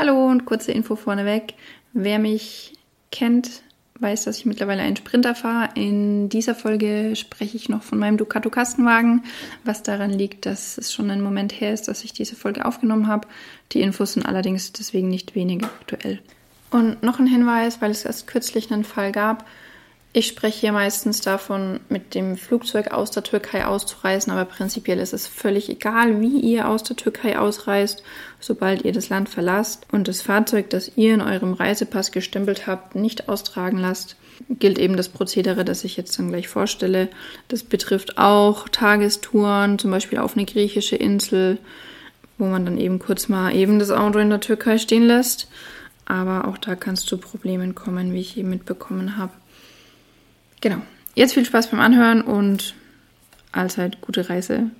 Hallo und kurze Info vorneweg. Wer mich kennt, weiß, dass ich mittlerweile einen Sprinter fahre. In dieser Folge spreche ich noch von meinem Ducato Kastenwagen, was daran liegt, dass es schon ein Moment her ist, dass ich diese Folge aufgenommen habe. Die Infos sind allerdings deswegen nicht weniger aktuell. Und noch ein Hinweis, weil es erst kürzlich einen Fall gab, ich spreche hier meistens davon, mit dem Flugzeug aus der Türkei auszureisen, aber prinzipiell ist es völlig egal, wie ihr aus der Türkei ausreist, sobald ihr das Land verlasst und das Fahrzeug, das ihr in eurem Reisepass gestempelt habt, nicht austragen lasst, gilt eben das Prozedere, das ich jetzt dann gleich vorstelle. Das betrifft auch Tagestouren, zum Beispiel auf eine griechische Insel, wo man dann eben kurz mal eben das Auto in der Türkei stehen lässt. Aber auch da kann es zu Problemen kommen, wie ich eben mitbekommen habe. Genau. Jetzt viel Spaß beim Anhören und allzeit gute Reise.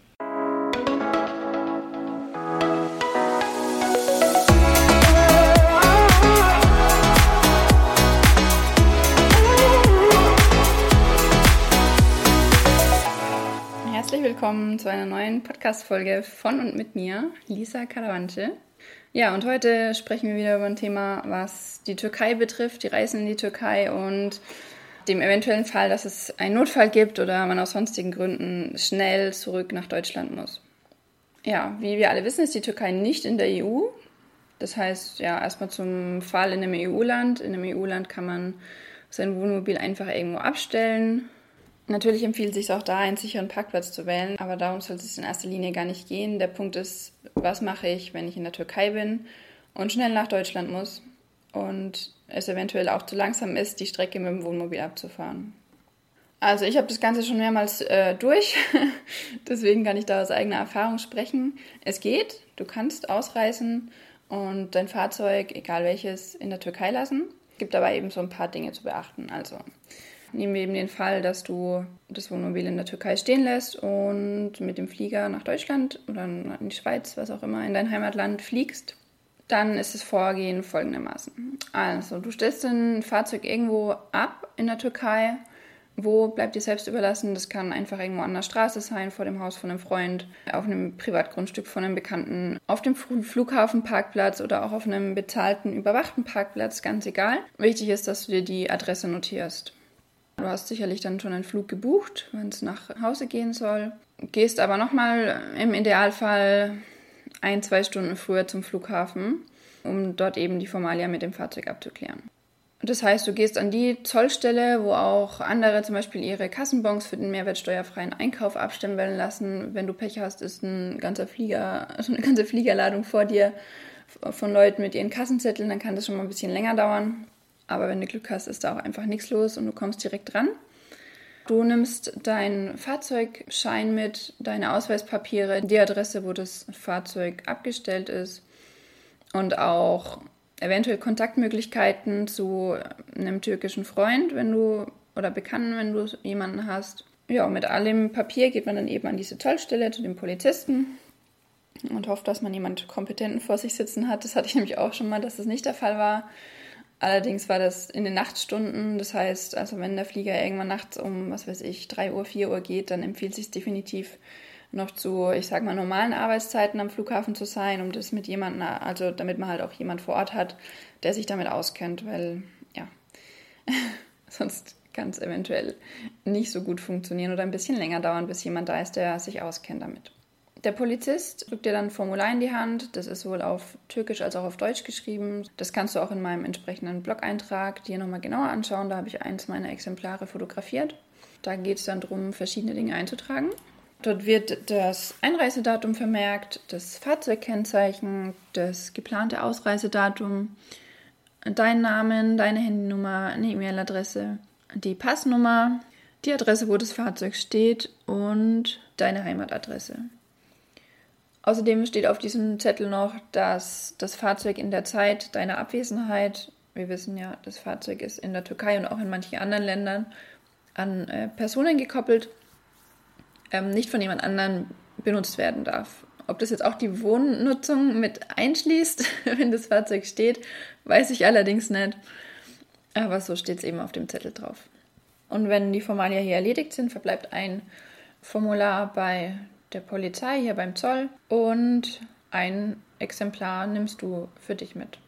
Herzlich willkommen zu einer neuen Podcast-Folge von und mit mir, Lisa Caravante. Ja, und heute sprechen wir wieder über ein Thema, was die Türkei betrifft, die Reisen in die Türkei und dem eventuellen Fall, dass es einen Notfall gibt oder man aus sonstigen Gründen schnell zurück nach Deutschland muss. Ja, wie wir alle wissen, ist die Türkei nicht in der EU. Das heißt, ja, erstmal zum Fall in einem EU-Land. In einem EU-Land kann man sein Wohnmobil einfach irgendwo abstellen. Natürlich empfiehlt es sich auch da, einen sicheren Parkplatz zu wählen, aber darum sollte es in erster Linie gar nicht gehen. Der Punkt ist, was mache ich, wenn ich in der Türkei bin und schnell nach Deutschland muss? Und es eventuell auch zu langsam ist, die Strecke mit dem Wohnmobil abzufahren. Also ich habe das Ganze schon mehrmals äh, durch, deswegen kann ich da aus eigener Erfahrung sprechen. Es geht, du kannst ausreisen und dein Fahrzeug, egal welches, in der Türkei lassen. Es gibt aber eben so ein paar Dinge zu beachten. Also nehmen wir eben den Fall, dass du das Wohnmobil in der Türkei stehen lässt und mit dem Flieger nach Deutschland oder in die Schweiz, was auch immer, in dein Heimatland fliegst dann ist das Vorgehen folgendermaßen. Also, du stellst dein Fahrzeug irgendwo ab in der Türkei. Wo bleibt dir selbst überlassen? Das kann einfach irgendwo an der Straße sein, vor dem Haus von einem Freund, auf einem Privatgrundstück von einem Bekannten, auf dem Flughafenparkplatz oder auch auf einem bezahlten, überwachten Parkplatz, ganz egal. Wichtig ist, dass du dir die Adresse notierst. Du hast sicherlich dann schon einen Flug gebucht, wenn es nach Hause gehen soll. Gehst aber nochmal im Idealfall ein, zwei Stunden früher zum Flughafen, um dort eben die Formalia mit dem Fahrzeug abzuklären. Das heißt, du gehst an die Zollstelle, wo auch andere zum Beispiel ihre Kassenbons für den mehrwertsteuerfreien Einkauf abstempeln lassen. Wenn du Pech hast, ist ein ganzer Flieger, also eine ganze Fliegerladung vor dir von Leuten mit ihren Kassenzetteln, dann kann das schon mal ein bisschen länger dauern. Aber wenn du Glück hast, ist da auch einfach nichts los und du kommst direkt dran. Du nimmst deinen Fahrzeugschein mit, deine Ausweispapiere, die Adresse, wo das Fahrzeug abgestellt ist und auch eventuell Kontaktmöglichkeiten zu einem türkischen Freund, wenn du oder Bekannten, wenn du jemanden hast. Ja, mit allem Papier geht man dann eben an diese Zollstelle zu dem Polizisten und hofft, dass man jemanden Kompetenten vor sich sitzen hat. Das hatte ich nämlich auch schon mal, dass das nicht der Fall war. Allerdings war das in den Nachtstunden, das heißt, also wenn der Flieger irgendwann nachts um, was weiß ich, 3 Uhr, 4 Uhr geht, dann empfiehlt sich definitiv noch zu, ich sag mal, normalen Arbeitszeiten am Flughafen zu sein, um das mit jemandem, also damit man halt auch jemand vor Ort hat, der sich damit auskennt, weil ja, sonst kann es eventuell nicht so gut funktionieren oder ein bisschen länger dauern, bis jemand da ist, der sich auskennt damit. Der Polizist drückt dir dann ein Formular in die Hand. Das ist sowohl auf Türkisch als auch auf Deutsch geschrieben. Das kannst du auch in meinem entsprechenden Blog-Eintrag dir nochmal genauer anschauen. Da habe ich eins meiner Exemplare fotografiert. Da geht es dann darum, verschiedene Dinge einzutragen. Dort wird das Einreisedatum vermerkt, das Fahrzeugkennzeichen, das geplante Ausreisedatum, dein Name, deine Handynummer, eine E-Mail-Adresse, die Passnummer, die Adresse, wo das Fahrzeug steht und deine Heimatadresse. Außerdem steht auf diesem Zettel noch, dass das Fahrzeug in der Zeit deiner Abwesenheit, wir wissen ja, das Fahrzeug ist in der Türkei und auch in manchen anderen Ländern an äh, Personen gekoppelt, ähm, nicht von jemand anderem benutzt werden darf. Ob das jetzt auch die Wohnnutzung mit einschließt, wenn das Fahrzeug steht, weiß ich allerdings nicht. Aber so steht es eben auf dem Zettel drauf. Und wenn die Formalia hier erledigt sind, verbleibt ein Formular bei der Polizei hier beim Zoll und ein Exemplar nimmst du für dich mit.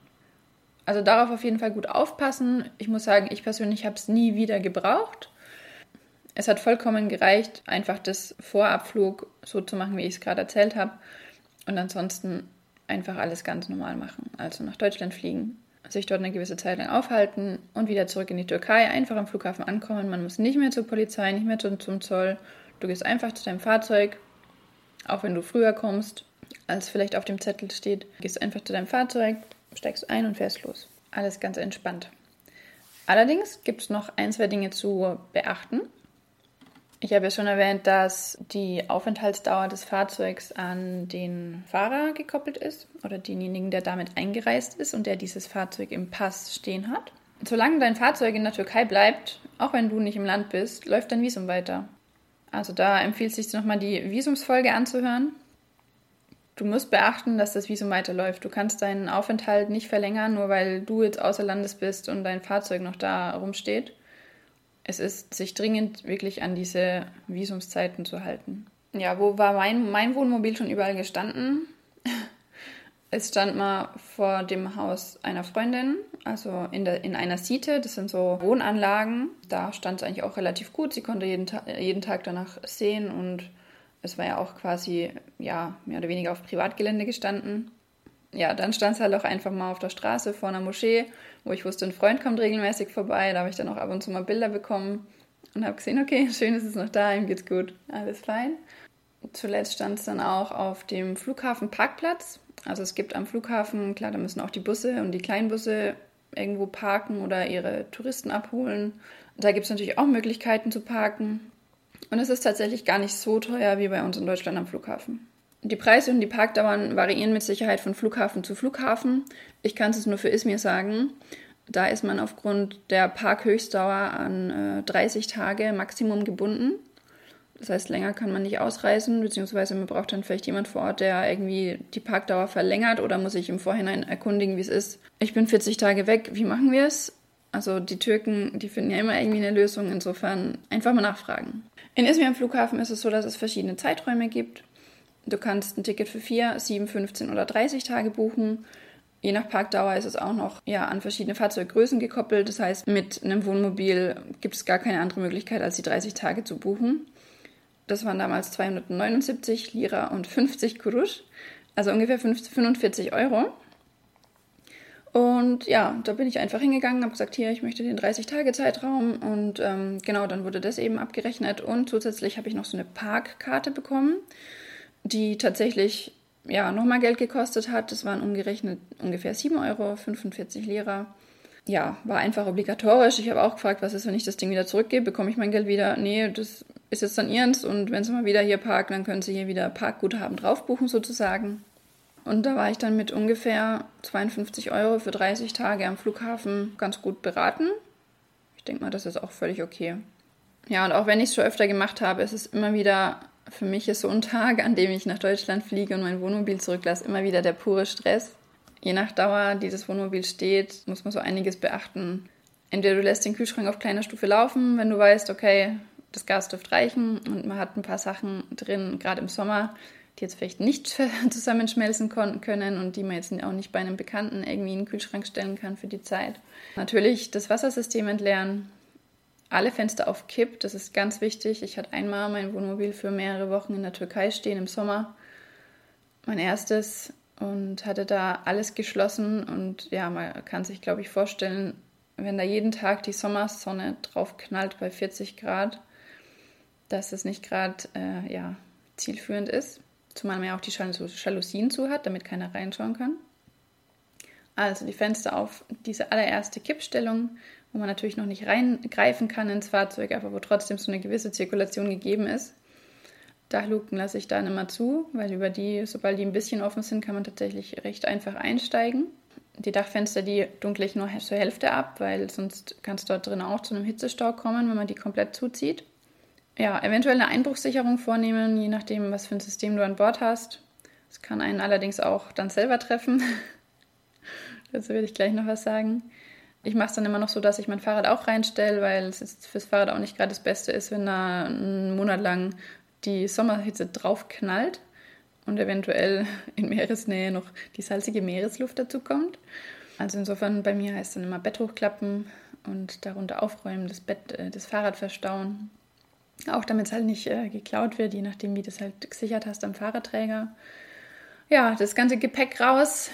Also darauf auf jeden Fall gut aufpassen. Ich muss sagen, ich persönlich habe es nie wieder gebraucht. Es hat vollkommen gereicht, einfach das Vorabflug so zu machen, wie ich es gerade erzählt habe. Und ansonsten einfach alles ganz normal machen. Also nach Deutschland fliegen, sich dort eine gewisse Zeit lang aufhalten und wieder zurück in die Türkei, einfach am Flughafen ankommen. Man muss nicht mehr zur Polizei, nicht mehr zum, Zoll. Du gehst einfach zu deinem Fahrzeug, auch wenn du früher kommst, als vielleicht auf dem Zettel steht. Gehst einfach zu deinem Fahrzeug, steigst ein und fährst los. Alles ganz entspannt. Allerdings gibt es noch ein, zwei Dinge zu beachten. Ich habe ja schon erwähnt, dass die Aufenthaltsdauer des Fahrzeugs an den Fahrer gekoppelt ist oder denjenigen, der damit eingereist ist und der dieses Fahrzeug im Pass stehen hat. Solange dein Fahrzeug in der Türkei bleibt, auch wenn du nicht im Land bist, läuft dein Visum weiter. Also da empfiehlt es sich nochmal die Visumsfolge anzuhören. Du musst beachten, dass das Visum weiterläuft. Du kannst deinen Aufenthalt nicht verlängern, nur weil du jetzt außer Landes bist und dein Fahrzeug noch da rumsteht es ist, sich dringend wirklich an diese Visumszeiten zu halten. Ja, wo war mein, mein Wohnmobil schon überall gestanden? Es stand mal vor dem Haus einer Freundin, also in, der, in einer Siete. Das sind so Wohnanlagen. Da stand es eigentlich auch relativ gut. Sie konnte jeden, Ta jeden Tag danach sehen und es war ja auch quasi, ja, mehr oder weniger auf Privatgelände gestanden ja, dann stand es halt auch einfach mal auf der Straße vor einer Moschee, wo ich wusste, ein Freund kommt regelmäßig vorbei. Da habe ich dann auch ab und zu mal Bilder bekommen und habe gesehen, okay, schön ist es noch da, ihm geht's gut, alles fein. Zuletzt stand es dann auch auf dem Flughafenparkplatz. Also es gibt am Flughafen, klar, da müssen auch die Busse und die Kleinbusse irgendwo parken oder ihre Touristen abholen. Da gibt es natürlich auch Möglichkeiten zu parken. Und es ist tatsächlich gar nicht so teuer wie bei uns in Deutschland am Flughafen. Die Preise und die Parkdauern variieren mit Sicherheit von Flughafen zu Flughafen. Ich kann es nur für Izmir sagen. Da ist man aufgrund der Parkhöchstdauer an äh, 30 Tage Maximum gebunden. Das heißt, länger kann man nicht ausreisen, beziehungsweise man braucht dann vielleicht jemand vor Ort, der irgendwie die Parkdauer verlängert oder muss sich im Vorhinein erkundigen, wie es ist. Ich bin 40 Tage weg, wie machen wir es? Also die Türken, die finden ja immer irgendwie eine Lösung, insofern einfach mal nachfragen. In Izmir am Flughafen ist es so, dass es verschiedene Zeiträume gibt. Du kannst ein Ticket für 4, 7, 15 oder 30 Tage buchen. Je nach Parkdauer ist es auch noch ja, an verschiedene Fahrzeuggrößen gekoppelt. Das heißt, mit einem Wohnmobil gibt es gar keine andere Möglichkeit, als die 30 Tage zu buchen. Das waren damals 279 Lira und 50 Kurusch, also ungefähr 45 Euro. Und ja, da bin ich einfach hingegangen, habe gesagt, hier, ich möchte den 30-Tage-Zeitraum. Und ähm, genau, dann wurde das eben abgerechnet. Und zusätzlich habe ich noch so eine Parkkarte bekommen die tatsächlich ja, nochmal Geld gekostet hat. Das waren umgerechnet ungefähr 7 Euro, 45 Lira. Ja, war einfach obligatorisch. Ich habe auch gefragt, was ist, wenn ich das Ding wieder zurückgebe? Bekomme ich mein Geld wieder? Nee, das ist jetzt dann ihrens. Und wenn Sie mal wieder hier parken, dann können Sie hier wieder Parkguthaben drauf buchen sozusagen. Und da war ich dann mit ungefähr 52 Euro für 30 Tage am Flughafen ganz gut beraten. Ich denke mal, das ist auch völlig okay. Ja, und auch wenn ich es schon öfter gemacht habe, ist es immer wieder für mich ist so ein Tag, an dem ich nach Deutschland fliege und mein Wohnmobil zurücklasse, immer wieder der pure Stress. Je nach Dauer, die das Wohnmobil steht, muss man so einiges beachten. Entweder du lässt den Kühlschrank auf kleiner Stufe laufen, wenn du weißt, okay, das Gas dürfte reichen und man hat ein paar Sachen drin, gerade im Sommer, die jetzt vielleicht nicht zusammenschmelzen können und die man jetzt auch nicht bei einem Bekannten irgendwie in den Kühlschrank stellen kann für die Zeit. Natürlich das Wassersystem entleeren, alle Fenster auf Kipp, das ist ganz wichtig. Ich hatte einmal mein Wohnmobil für mehrere Wochen in der Türkei stehen im Sommer. Mein erstes und hatte da alles geschlossen und ja, man kann sich, glaube ich, vorstellen, wenn da jeden Tag die Sommersonne drauf knallt bei 40 Grad, dass es nicht gerade äh, ja, zielführend ist. Zumal man ja auch die Jalousien zu hat, damit keiner reinschauen kann. Also die Fenster auf diese allererste Kippstellung wo man natürlich noch nicht reingreifen kann ins Fahrzeug, aber wo trotzdem so eine gewisse Zirkulation gegeben ist. Dachluken lasse ich dann immer zu, weil über die, sobald die ein bisschen offen sind, kann man tatsächlich recht einfach einsteigen. Die Dachfenster, die dunkle ich nur zur Hälfte ab, weil sonst kann es dort drin auch zu einem Hitzestau kommen, wenn man die komplett zuzieht. Ja, eventuell eine Einbruchssicherung vornehmen, je nachdem, was für ein System du an Bord hast. Das kann einen allerdings auch dann selber treffen. Dazu werde ich gleich noch was sagen. Ich mache es dann immer noch so, dass ich mein Fahrrad auch reinstelle, weil es fürs Fahrrad auch nicht gerade das Beste ist, wenn da einen Monat lang die Sommerhitze drauf knallt und eventuell in Meeresnähe noch die salzige Meeresluft dazu kommt. Also insofern bei mir heißt dann immer Bett hochklappen und darunter aufräumen, das Bett, äh, das Fahrrad verstauen. Auch damit es halt nicht äh, geklaut wird, je nachdem, wie du es halt gesichert hast am Fahrradträger. Ja, das ganze Gepäck raus.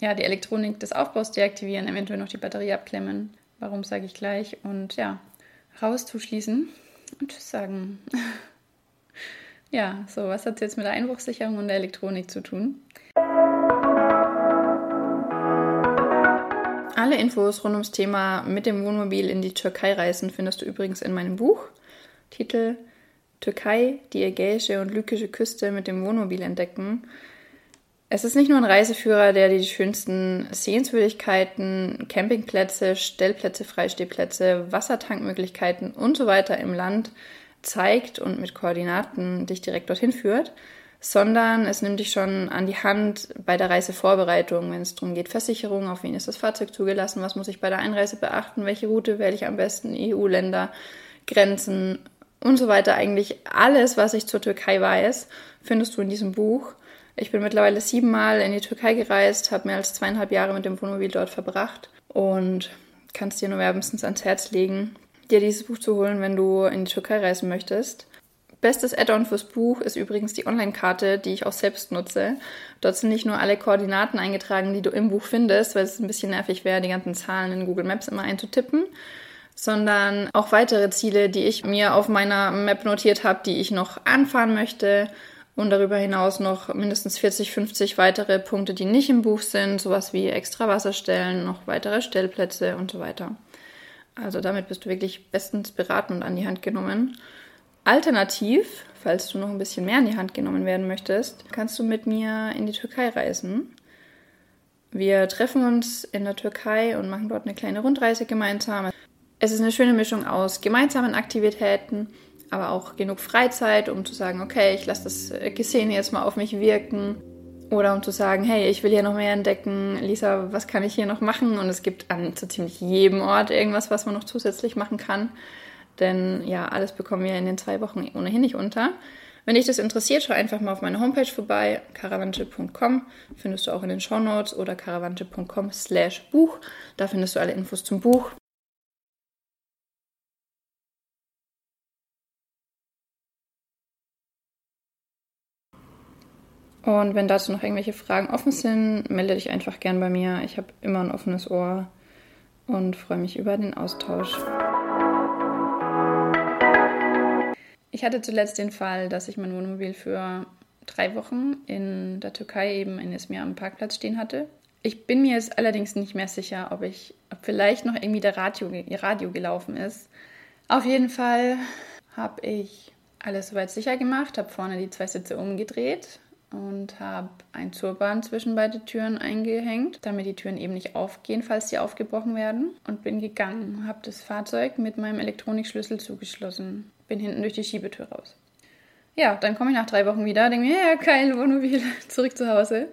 Ja, die Elektronik des Aufbaus deaktivieren, eventuell noch die Batterie abklemmen. Warum sage ich gleich? Und ja, raus zuschließen und Tschüss sagen. ja, so, was hat es jetzt mit der Einbruchssicherung und der Elektronik zu tun? Alle Infos rund ums Thema mit dem Wohnmobil in die Türkei reisen findest du übrigens in meinem Buch. Titel Türkei, die ägäische und lykische Küste mit dem Wohnmobil entdecken. Es ist nicht nur ein Reiseführer, der die schönsten Sehenswürdigkeiten, Campingplätze, Stellplätze, Freistehplätze, Wassertankmöglichkeiten und so weiter im Land zeigt und mit Koordinaten dich direkt dorthin führt, sondern es nimmt dich schon an die Hand bei der Reisevorbereitung, wenn es darum geht, Versicherung, auf wen ist das Fahrzeug zugelassen, was muss ich bei der Einreise beachten, welche Route wähle ich am besten, EU-Länder, Grenzen und so weiter. Eigentlich alles, was ich zur Türkei weiß, findest du in diesem Buch. Ich bin mittlerweile siebenmal in die Türkei gereist, habe mehr als zweieinhalb Jahre mit dem Wohnmobil dort verbracht und kannst dir nur wärmstens ans Herz legen, dir dieses Buch zu holen, wenn du in die Türkei reisen möchtest. Bestes Add-on fürs Buch ist übrigens die Online-Karte, die ich auch selbst nutze. Dort sind nicht nur alle Koordinaten eingetragen, die du im Buch findest, weil es ein bisschen nervig wäre, die ganzen Zahlen in Google Maps immer einzutippen, sondern auch weitere Ziele, die ich mir auf meiner Map notiert habe, die ich noch anfahren möchte und darüber hinaus noch mindestens 40, 50 weitere Punkte, die nicht im Buch sind, sowas wie extra Wasserstellen, noch weitere Stellplätze und so weiter. Also damit bist du wirklich bestens beraten und an die Hand genommen. Alternativ, falls du noch ein bisschen mehr in die Hand genommen werden möchtest, kannst du mit mir in die Türkei reisen. Wir treffen uns in der Türkei und machen dort eine kleine Rundreise gemeinsam. Es ist eine schöne Mischung aus gemeinsamen Aktivitäten, aber auch genug Freizeit, um zu sagen, okay, ich lasse das Gesehen jetzt mal auf mich wirken. Oder um zu sagen, hey, ich will hier noch mehr entdecken. Lisa, was kann ich hier noch machen? Und es gibt an so ziemlich jedem Ort irgendwas, was man noch zusätzlich machen kann. Denn ja, alles bekommen wir in den zwei Wochen ohnehin nicht unter. Wenn dich das interessiert, schau einfach mal auf meine Homepage vorbei, caravante.com, findest du auch in den Show Notes oder caravante.com slash Buch. Da findest du alle Infos zum Buch. Und wenn dazu noch irgendwelche Fragen offen sind, melde dich einfach gern bei mir. Ich habe immer ein offenes Ohr und freue mich über den Austausch. Ich hatte zuletzt den Fall, dass ich mein Wohnmobil für drei Wochen in der Türkei eben in Izmir am Parkplatz stehen hatte. Ich bin mir jetzt allerdings nicht mehr sicher, ob ich, ob vielleicht noch irgendwie der Radio, Radio gelaufen ist. Auf jeden Fall habe ich alles soweit sicher gemacht, habe vorne die zwei Sitze umgedreht und habe ein Turban zwischen beide Türen eingehängt, damit die Türen eben nicht aufgehen, falls sie aufgebrochen werden. Und bin gegangen, habe das Fahrzeug mit meinem Elektronikschlüssel zugeschlossen bin hinten durch die Schiebetür raus. Ja, dann komme ich nach drei Wochen wieder, denke mir, ja, geil, Wohnmobil, zurück zu Hause.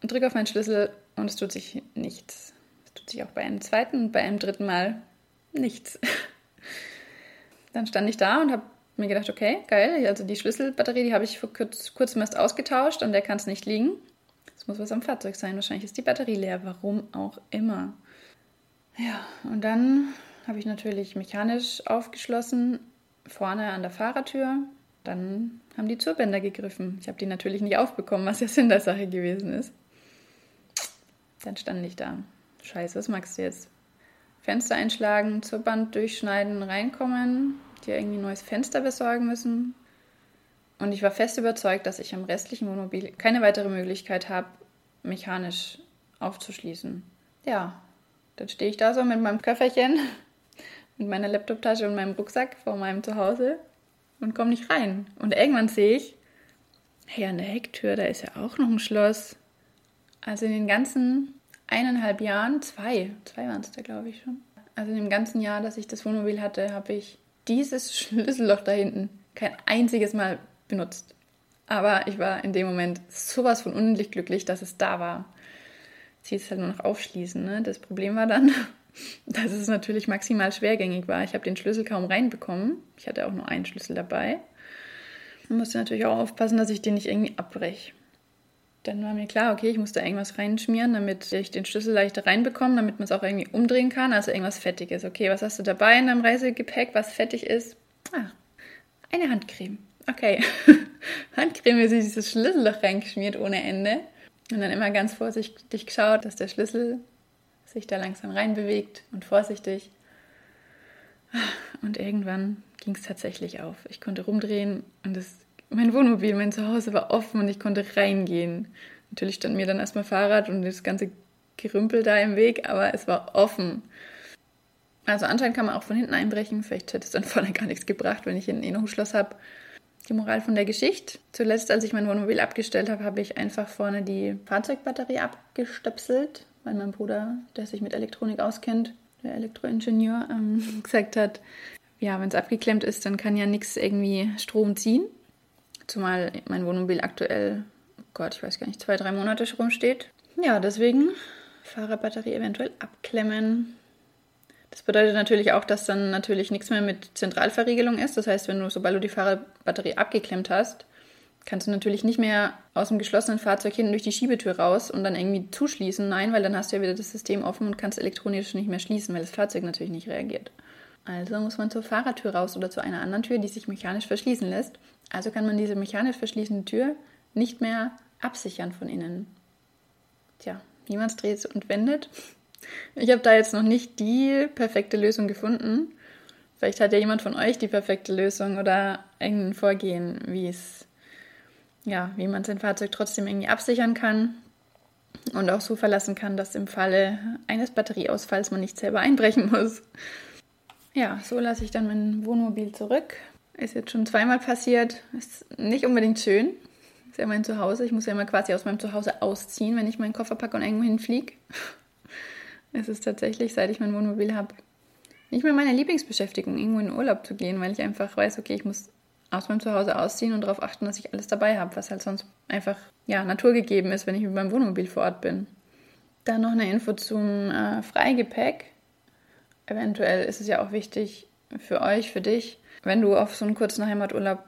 Und drücke auf meinen Schlüssel und es tut sich nichts. Es tut sich auch bei einem zweiten und bei einem dritten Mal nichts. Dann stand ich da und habe mir gedacht, okay, geil, also die Schlüsselbatterie, die habe ich vor kurz, kurzem erst ausgetauscht, und der kann es nicht liegen. Es muss was am Fahrzeug sein. Wahrscheinlich ist die Batterie leer, warum auch immer. Ja, und dann habe ich natürlich mechanisch aufgeschlossen, vorne an der Fahrertür. Dann haben die Zurbänder gegriffen. Ich habe die natürlich nicht aufbekommen, was ja Sinn der Sache gewesen ist. Dann stand ich da. Scheiße, was magst du jetzt? Fenster einschlagen, Zurband durchschneiden, reinkommen, dir irgendwie ein neues Fenster besorgen müssen. Und ich war fest überzeugt, dass ich am restlichen Wohnmobil keine weitere Möglichkeit habe, mechanisch aufzuschließen. Ja, dann stehe ich da so mit meinem Köfferchen mit meiner Laptoptasche und meinem Rucksack vor meinem Zuhause und komme nicht rein. Und irgendwann sehe ich, hey, an der Hecktür, da ist ja auch noch ein Schloss. Also in den ganzen eineinhalb Jahren, zwei, zwei waren es da, glaube ich schon. Also in dem ganzen Jahr, dass ich das Wohnmobil hatte, habe ich dieses Schlüsselloch da hinten kein einziges Mal benutzt. Aber ich war in dem Moment sowas von unendlich glücklich, dass es da war. Jetzt hieß es halt nur noch aufschließen. Ne? Das Problem war dann, dass es natürlich maximal schwergängig war. Ich habe den Schlüssel kaum reinbekommen. Ich hatte auch nur einen Schlüssel dabei. Ich musste natürlich auch aufpassen, dass ich den nicht irgendwie abbreche. Dann war mir klar, okay, ich muss da irgendwas reinschmieren, damit ich den Schlüssel leichter reinbekomme, damit man es auch irgendwie umdrehen kann. Also irgendwas Fettiges. Okay, was hast du dabei in deinem Reisegepäck, was fettig ist? Ah, eine Handcreme. Okay. Handcreme ist dieses Schlüsselloch reingeschmiert ohne Ende. Und dann immer ganz vorsichtig geschaut, dass der Schlüssel sich da langsam reinbewegt und vorsichtig. Und irgendwann ging es tatsächlich auf. Ich konnte rumdrehen und das, mein Wohnmobil, mein Zuhause war offen und ich konnte reingehen. Natürlich stand mir dann erstmal Fahrrad und das ganze Gerümpel da im Weg, aber es war offen. Also anscheinend kann man auch von hinten einbrechen. Vielleicht hätte es dann vorne gar nichts gebracht, wenn ich hinten eh noch ein Schloss habe. Die Moral von der Geschichte. Zuletzt, als ich mein Wohnmobil abgestellt habe, habe ich einfach vorne die Fahrzeugbatterie abgestöpselt, weil mein Bruder, der sich mit Elektronik auskennt, der Elektroingenieur, ähm, gesagt hat, ja, wenn es abgeklemmt ist, dann kann ja nichts irgendwie Strom ziehen. Zumal mein Wohnmobil aktuell, oh Gott, ich weiß gar nicht, zwei, drei Monate schon rumsteht. Ja, deswegen Fahrerbatterie eventuell abklemmen. Das bedeutet natürlich auch, dass dann natürlich nichts mehr mit Zentralverriegelung ist. Das heißt, wenn du, sobald du die Fahrerbatterie abgeklemmt hast, kannst du natürlich nicht mehr aus dem geschlossenen Fahrzeug hinten durch die Schiebetür raus und dann irgendwie zuschließen. Nein, weil dann hast du ja wieder das System offen und kannst elektronisch nicht mehr schließen, weil das Fahrzeug natürlich nicht reagiert. Also muss man zur Fahrertür raus oder zu einer anderen Tür, die sich mechanisch verschließen lässt. Also kann man diese mechanisch verschließende Tür nicht mehr absichern von innen. Tja, wie man es dreht und wendet. Ich habe da jetzt noch nicht die perfekte Lösung gefunden. Vielleicht hat ja jemand von euch die perfekte Lösung oder irgendein Vorgehen, wie es ja, wie man sein Fahrzeug trotzdem irgendwie absichern kann und auch so verlassen kann, dass im Falle eines Batterieausfalls man nicht selber einbrechen muss. Ja, so lasse ich dann mein Wohnmobil zurück. Ist jetzt schon zweimal passiert. Ist nicht unbedingt schön. Ist ja mein Zuhause. Ich muss ja immer quasi aus meinem Zuhause ausziehen, wenn ich meinen Koffer packe und irgendwo hinfliege. Es ist tatsächlich, seit ich mein Wohnmobil habe, nicht mehr meine Lieblingsbeschäftigung, irgendwo in Urlaub zu gehen, weil ich einfach weiß, okay, ich muss aus meinem Zuhause ausziehen und darauf achten, dass ich alles dabei habe, was halt sonst einfach ja, naturgegeben ist, wenn ich mit meinem Wohnmobil vor Ort bin. Dann noch eine Info zum äh, Freigepäck. Eventuell ist es ja auch wichtig für euch, für dich, wenn du auf so einen kurzen Heimaturlaub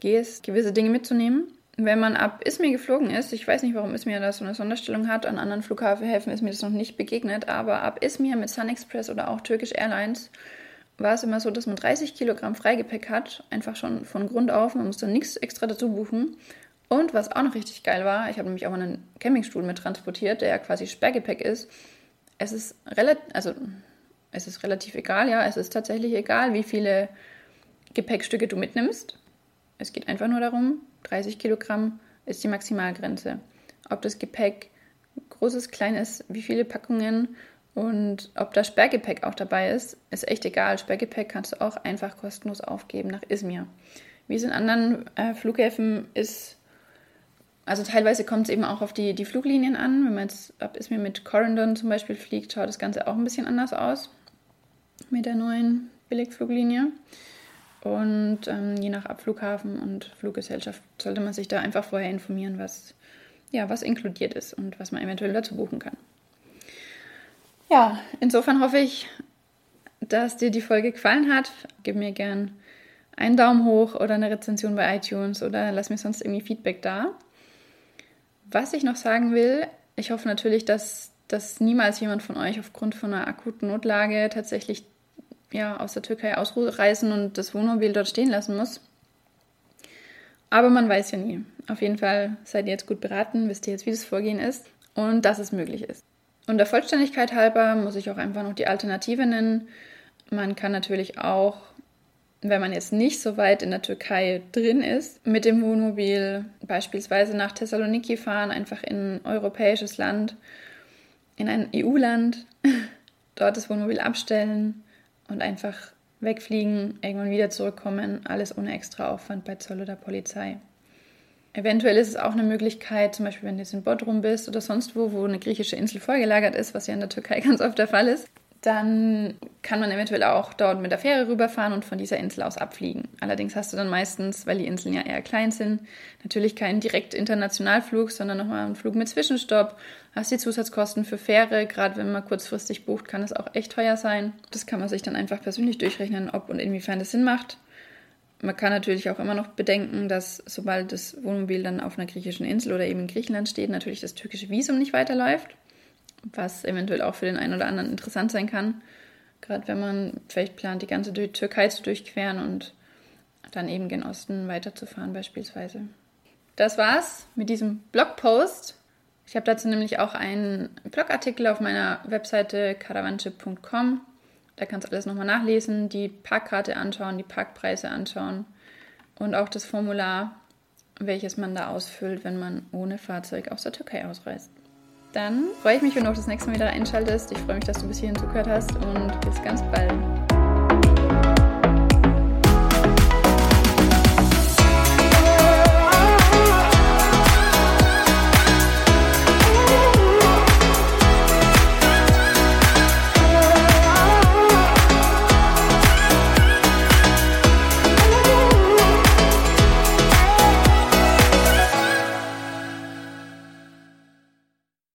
gehst, gewisse Dinge mitzunehmen. Wenn man ab Izmir geflogen ist, ich weiß nicht, warum Izmir da so eine Sonderstellung hat, an anderen Flughafenhäfen ist mir das noch nicht begegnet, aber ab Izmir mit Sun Express oder auch Turkish Airlines war es immer so, dass man 30 Kilogramm Freigepäck hat, einfach schon von Grund auf. Man muss dann nichts extra dazu buchen. Und was auch noch richtig geil war, ich habe nämlich auch einen Campingstuhl mit transportiert, der ja quasi Sperrgepäck ist. Es ist relativ, also es ist relativ egal, ja, es ist tatsächlich egal, wie viele Gepäckstücke du mitnimmst. Es geht einfach nur darum, 30 Kilogramm ist die Maximalgrenze. Ob das Gepäck groß ist, klein ist, wie viele Packungen und ob da Sperrgepäck auch dabei ist, ist echt egal. Sperrgepäck kannst du auch einfach kostenlos aufgeben nach Izmir. Wie es in anderen äh, Flughäfen ist, also teilweise kommt es eben auch auf die, die Fluglinien an. Wenn man jetzt ab Izmir mit Corendon zum Beispiel fliegt, schaut das Ganze auch ein bisschen anders aus mit der neuen Billigfluglinie. Und ähm, je nach Abflughafen und Fluggesellschaft sollte man sich da einfach vorher informieren, was, ja, was inkludiert ist und was man eventuell dazu buchen kann. Ja, insofern hoffe ich, dass dir die Folge gefallen hat. Gib mir gern einen Daumen hoch oder eine Rezension bei iTunes oder lass mir sonst irgendwie Feedback da. Was ich noch sagen will, ich hoffe natürlich, dass, dass niemals jemand von euch aufgrund von einer akuten Notlage tatsächlich ja, aus der Türkei ausreisen und das Wohnmobil dort stehen lassen muss. Aber man weiß ja nie. Auf jeden Fall seid ihr jetzt gut beraten, wisst ihr jetzt, wie das Vorgehen ist und dass es möglich ist. Und der Vollständigkeit halber muss ich auch einfach noch die Alternative nennen. Man kann natürlich auch, wenn man jetzt nicht so weit in der Türkei drin ist, mit dem Wohnmobil beispielsweise nach Thessaloniki fahren, einfach in ein europäisches Land, in ein EU-Land, dort das Wohnmobil abstellen und einfach wegfliegen, irgendwann wieder zurückkommen, alles ohne extra Aufwand bei Zoll oder Polizei. Eventuell ist es auch eine Möglichkeit, zum Beispiel wenn du jetzt in Bodrum bist oder sonst wo, wo eine griechische Insel vorgelagert ist, was ja in der Türkei ganz oft der Fall ist, dann kann man eventuell auch dort mit der Fähre rüberfahren und von dieser Insel aus abfliegen. Allerdings hast du dann meistens, weil die Inseln ja eher klein sind, natürlich keinen direkt Internationalflug, sondern nochmal einen Flug mit Zwischenstopp. Hast die Zusatzkosten für Fähre, gerade wenn man kurzfristig bucht, kann es auch echt teuer sein. Das kann man sich dann einfach persönlich durchrechnen, ob und inwiefern das Sinn macht. man kann natürlich auch immer noch bedenken, dass sobald das Wohnmobil dann auf einer griechischen Insel oder eben in Griechenland steht, natürlich das türkische Visum nicht weiterläuft, was eventuell auch für den einen oder anderen interessant sein kann. Gerade wenn man vielleicht plant, die ganze Türkei zu durchqueren und dann eben gen Osten weiterzufahren beispielsweise. Das war's mit diesem Blogpost. Ich habe dazu nämlich auch einen Blogartikel auf meiner Webseite caravanche.com. Da kannst du alles nochmal nachlesen, die Parkkarte anschauen, die Parkpreise anschauen und auch das Formular, welches man da ausfüllt, wenn man ohne Fahrzeug aus der Türkei ausreist. Dann freue ich mich, wenn du auch das nächste Mal wieder einschaltest. Ich freue mich, dass du bis hierhin zugehört hast und bis ganz bald.